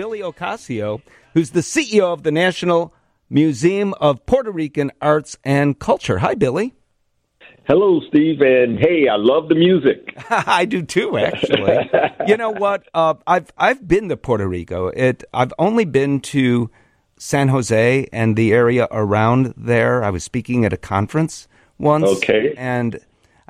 Billy Ocasio, who's the CEO of the National Museum of Puerto Rican Arts and Culture. Hi, Billy. Hello, Steve, and hey, I love the music. I do too, actually. you know what? Uh, I've I've been to Puerto Rico. It I've only been to San Jose and the area around there. I was speaking at a conference once. Okay. And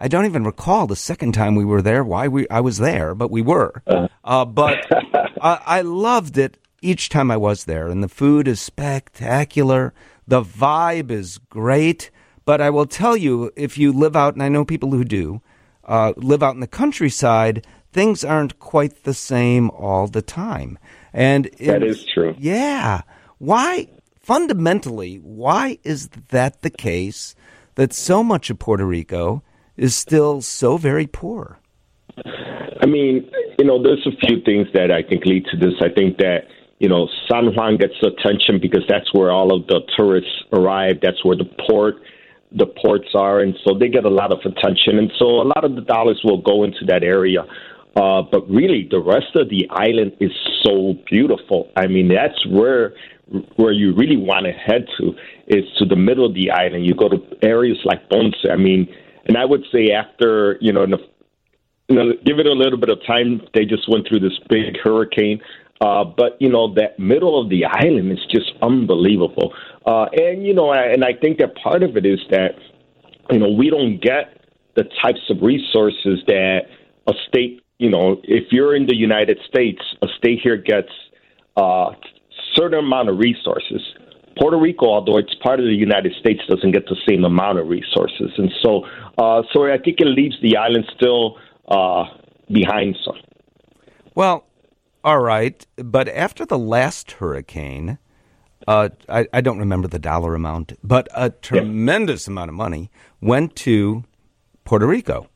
I don't even recall the second time we were there. Why we I was there, but we were. Uh, uh, but I, I loved it each time I was there, and the food is spectacular. The vibe is great. But I will tell you, if you live out, and I know people who do, uh, live out in the countryside, things aren't quite the same all the time. And that is true. Yeah. Why, fundamentally, why is that the case that so much of Puerto Rico is still so very poor? I mean, you know, there's a few things that I think lead to this. I think that you know, San Juan gets attention because that's where all of the tourists arrive. That's where the port the ports are, and so they get a lot of attention, and so a lot of the dollars will go into that area. Uh, but really, the rest of the island is so beautiful. I mean, that's where where you really want to head to is to the middle of the island. You go to areas like Ponce. I mean, and I would say after you know, the, you know, give it a little bit of time. They just went through this big hurricane. Uh, but you know that middle of the island is just unbelievable. Uh, and you know, I, and I think that part of it is that you know we don't get the types of resources that a state. You know, if you're in the United States, a state here gets a uh, certain amount of resources. Puerto Rico, although it's part of the United States, doesn't get the same amount of resources, and so uh, so I think it leaves the island still uh, behind some. Well, all right, but after the last hurricane, uh, I, I, don't remember the dollar amount, but a tremendous yeah. amount of money went to Puerto Rico,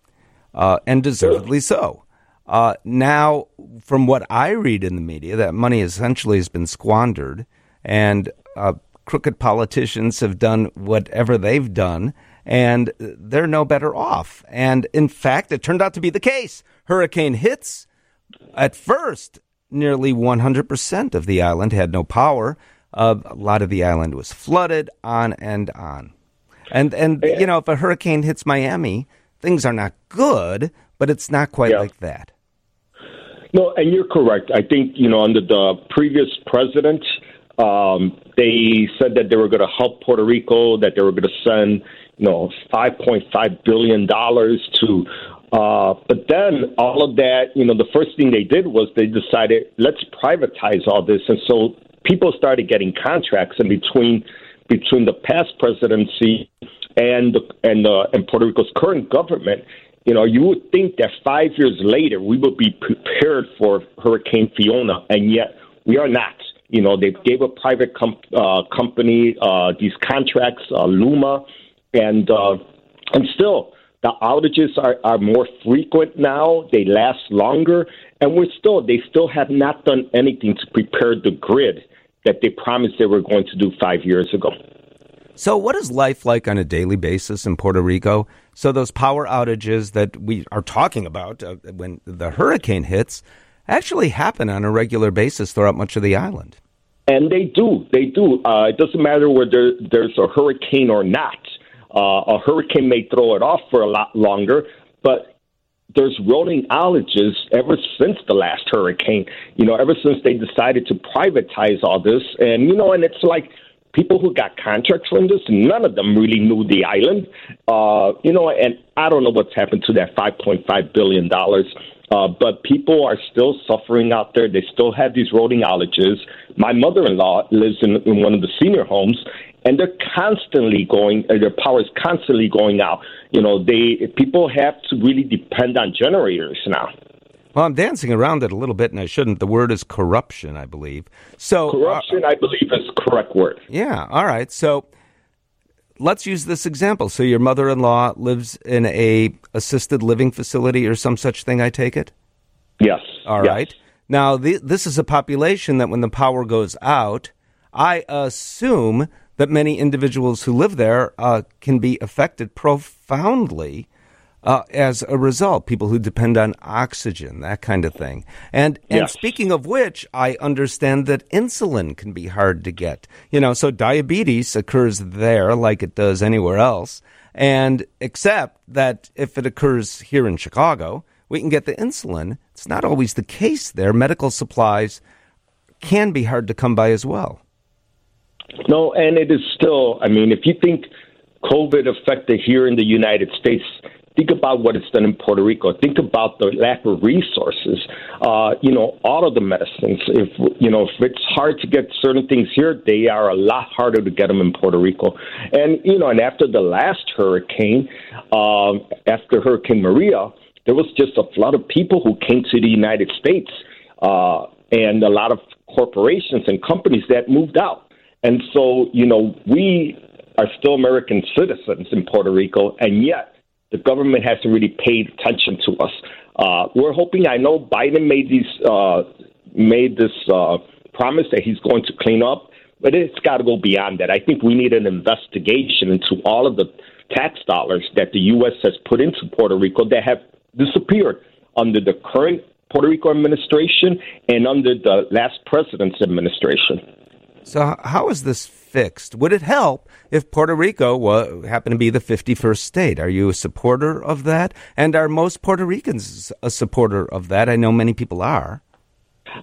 uh, and deservedly so. Uh, now, from what I read in the media, that money essentially has been squandered, and uh, crooked politicians have done whatever they've done, and they're no better off. And in fact, it turned out to be the case. Hurricane hits. At first, nearly 100% of the island had no power. Uh, a lot of the island was flooded, on and on. And and you know, if a hurricane hits Miami, things are not good, but it's not quite yeah. like that. No, and you're correct. I think you know under the previous president, um, they said that they were going to help Puerto Rico, that they were going to send you know 5.5 billion dollars to uh, but then all of that, you know, the first thing they did was they decided let's privatize all this, and so people started getting contracts, and between between the past presidency and the, and the, and Puerto Rico's current government, you know, you would think that five years later we would be prepared for Hurricane Fiona, and yet we are not. You know, they gave a private com- uh, company uh, these contracts, uh, Luma, and uh, and still the outages are, are more frequent now. They last longer, and we're still they still have not done anything to prepare the grid that they promised they were going to do five years ago. So, what is life like on a daily basis in Puerto Rico? So, those power outages that we are talking about uh, when the hurricane hits actually happen on a regular basis throughout much of the island. And they do. They do. Uh, it doesn't matter whether there's a hurricane or not. Uh, a hurricane may throw it off for a lot longer, but there's rolling outages ever since the last hurricane. You know, ever since they decided to privatize all this, and you know, and it's like people who got contracts from this, none of them really knew the island. Uh, you know, and I don't know what's happened to that 5.5 billion dollars. Uh, but people are still suffering out there. They still have these rolling outages. My mother-in-law lives in, in one of the senior homes, and they're constantly going. Uh, their power is constantly going out. You know, they people have to really depend on generators now. Well, I'm dancing around it a little bit, and I shouldn't. The word is corruption, I believe. So corruption, uh, I believe, is the correct word. Yeah. All right. So let's use this example. So your mother-in-law lives in a assisted living facility or some such thing. I take it. Yes. All yes. right. Now, the, this is a population that when the power goes out, I assume that many individuals who live there uh, can be affected profoundly. Uh, as a result, people who depend on oxygen, that kind of thing. And and yes. speaking of which, I understand that insulin can be hard to get. You know, so diabetes occurs there like it does anywhere else. And except that if it occurs here in Chicago, we can get the insulin. It's not always the case there. Medical supplies can be hard to come by as well. No, and it is still, I mean, if you think COVID affected here in the United States, think about what it's done in Puerto Rico. Think about the lack of resources. Uh, you know, all of the medicines. If you know, if it's hard to get certain things here, they are a lot harder to get them in Puerto Rico. And you know, and after the last hurricane, uh, after Hurricane Maria, there was just a flood of people who came to the United States, uh, and a lot of corporations and companies that moved out. And so, you know, we are still American citizens in Puerto Rico, and yet the government hasn't really paid attention to us. Uh, we're hoping. I know Biden made these uh, made this uh, promise that he's going to clean up, but it's got to go beyond that. I think we need an investigation into all of the tax dollars that the U.S. has put into Puerto Rico that have disappeared under the current Puerto Rico administration and under the last president's administration. So, how is this fixed? Would it help if Puerto Rico happened to be the 51st state? Are you a supporter of that? And are most Puerto Ricans a supporter of that? I know many people are.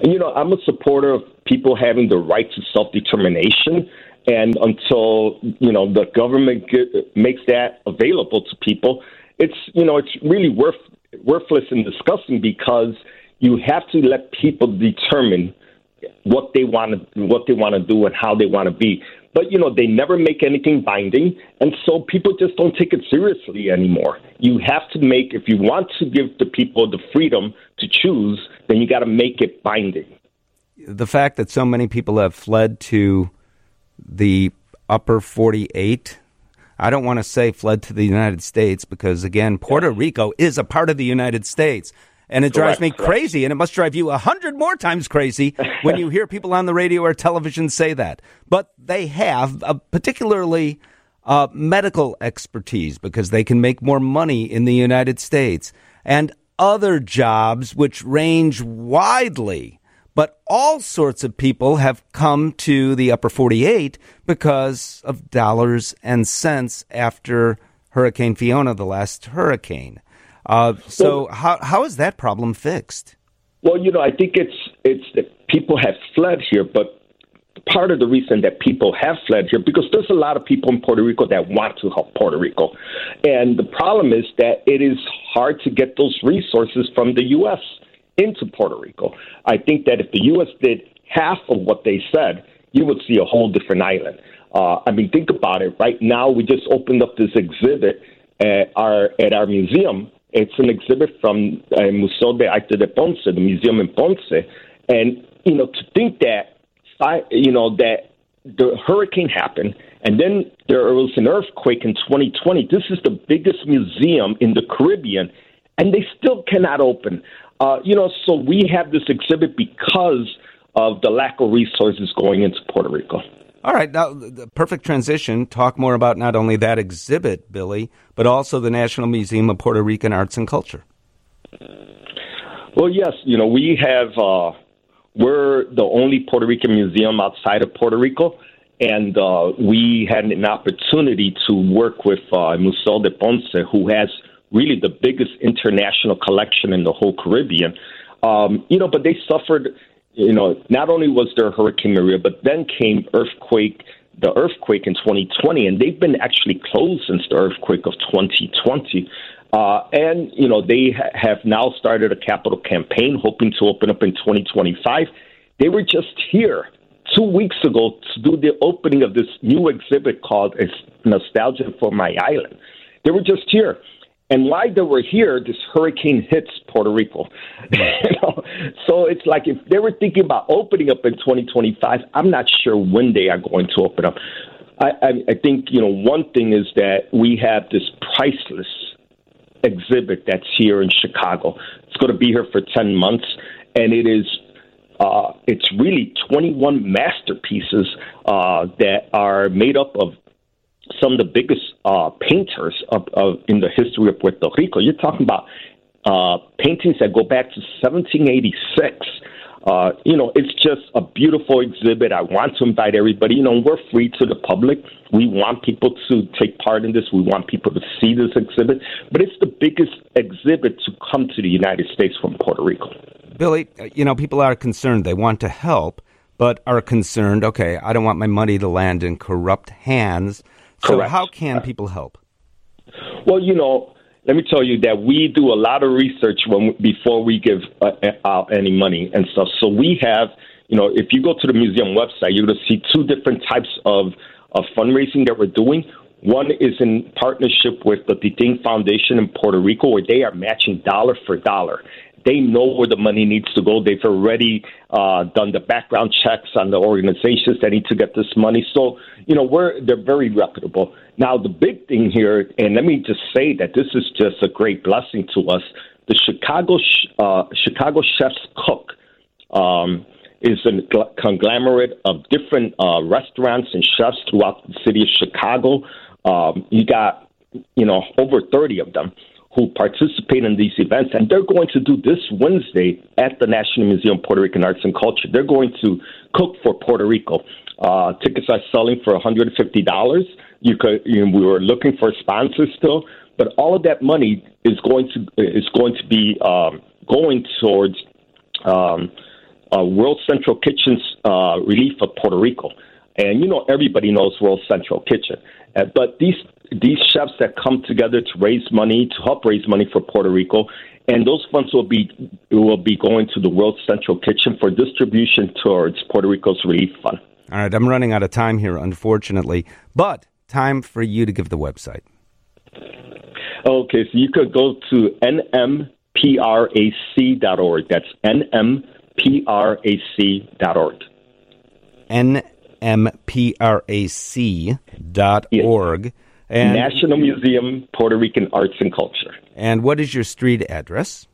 You know, I'm a supporter of people having the right to self determination. And until, you know, the government makes that available to people, it's, you know, it's really worth, worthless and disgusting because you have to let people determine what they want to what they want to do and how they want to be. But you know, they never make anything binding, and so people just don't take it seriously anymore. You have to make if you want to give the people the freedom to choose, then you got to make it binding. The fact that so many people have fled to the upper 48 I don't want to say fled to the United States because, again, Puerto Rico is a part of the United States. And it drives me crazy, and it must drive you a hundred more times crazy when you hear people on the radio or television say that. But they have, uh, particularly uh, medical expertise, because they can make more money in the United States, and other jobs which range widely. But all sorts of people have come to the upper 48 because of dollars and cents after Hurricane Fiona, the last hurricane. Uh, so well, how how is that problem fixed? Well, you know, I think it's it's that people have fled here, but part of the reason that people have fled here because there's a lot of people in Puerto Rico that want to help Puerto Rico, and the problem is that it is hard to get those resources from the U.S. into Puerto Rico. I think that if the U.S. did half of what they said, you would see a whole different island. Uh, I mean, think about it. Right now, we just opened up this exhibit at our at our museum it's an exhibit from uh, Museo de Arte de Ponce, the museum in Ponce, and you know to think that, you know that the hurricane happened and then there was an earthquake in 2020. This is the biggest museum in the Caribbean, and they still cannot open. Uh, you know, so we have this exhibit because of the lack of resources going into Puerto Rico. All right, now the perfect transition. Talk more about not only that exhibit, Billy, but also the National Museum of Puerto Rican Arts and Culture. Well, yes, you know we have. Uh, we're the only Puerto Rican museum outside of Puerto Rico, and uh, we had an opportunity to work with uh, Museo de Ponce, who has really the biggest international collection in the whole Caribbean. Um, you know, but they suffered you know, not only was there Hurricane Maria, but then came earthquake, the earthquake in 2020, and they've been actually closed since the earthquake of 2020. Uh, and you know, they ha- have now started a capital campaign, hoping to open up in 2025. They were just here two weeks ago to do the opening of this new exhibit called "Nostalgia for My Island." They were just here. And while they were here, this hurricane hits Puerto Rico. you know? So it's like if they were thinking about opening up in 2025, I'm not sure when they are going to open up. I, I, I think you know one thing is that we have this priceless exhibit that's here in Chicago. It's going to be here for 10 months, and it is uh, it's really 21 masterpieces uh, that are made up of some of the biggest uh, painters of, of in the history of Puerto Rico. You're talking about uh, paintings that go back to 1786. Uh, you know, it's just a beautiful exhibit. I want to invite everybody. You know, we're free to the public. We want people to take part in this. We want people to see this exhibit. But it's the biggest exhibit to come to the United States from Puerto Rico. Billy, uh, you know, people are concerned. They want to help, but are concerned, okay, I don't want my money to land in corrupt hands. So, Correct. how can people help? Well, you know, let me tell you that we do a lot of research when before we give uh, out any money and stuff. So we have, you know, if you go to the museum website, you're going to see two different types of of fundraising that we're doing. One is in partnership with the Titin Foundation in Puerto Rico, where they are matching dollar for dollar. They know where the money needs to go. They've already uh, done the background checks on the organizations that need to get this money. So, you know, we're they're very reputable. Now, the big thing here, and let me just say that this is just a great blessing to us. The Chicago uh, Chicago Chef's Cook um, is a conglomerate of different uh, restaurants and chefs throughout the city of Chicago. Um, you got, you know, over 30 of them who participate in these events, and they're going to do this Wednesday at the National Museum of Puerto Rican Arts and Culture. They're going to cook for Puerto Rico. Uh, tickets are selling for $150. You could, you know, we were looking for sponsors still, but all of that money is going to is going to be um, going towards um, uh, World Central Kitchen's uh, relief of Puerto Rico. And you know, everybody knows World Central Kitchen. Uh, but these these chefs that come together to raise money to help raise money for Puerto Rico, and those funds will be will be going to the World Central Kitchen for distribution towards Puerto Rico's relief fund. All right, I'm running out of time here, unfortunately, but time for you to give the website. Okay, so you could go to nmprac.org. That's nmprac.org. nmprac.org. Yes. And, National Museum, Puerto Rican Arts and Culture. And what is your street address?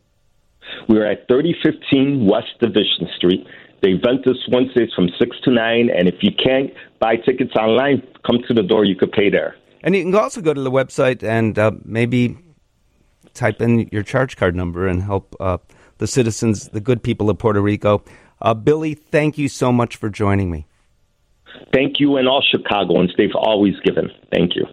We're at 3015 West Division Street. The event is Wednesdays from 6 to 9, and if you can't buy tickets online, come to the door. You could pay there. And you can also go to the website and uh, maybe type in your charge card number and help uh, the citizens, the good people of Puerto Rico. Uh, Billy, thank you so much for joining me. Thank you, and all Chicagoans. They've always given. Thank you.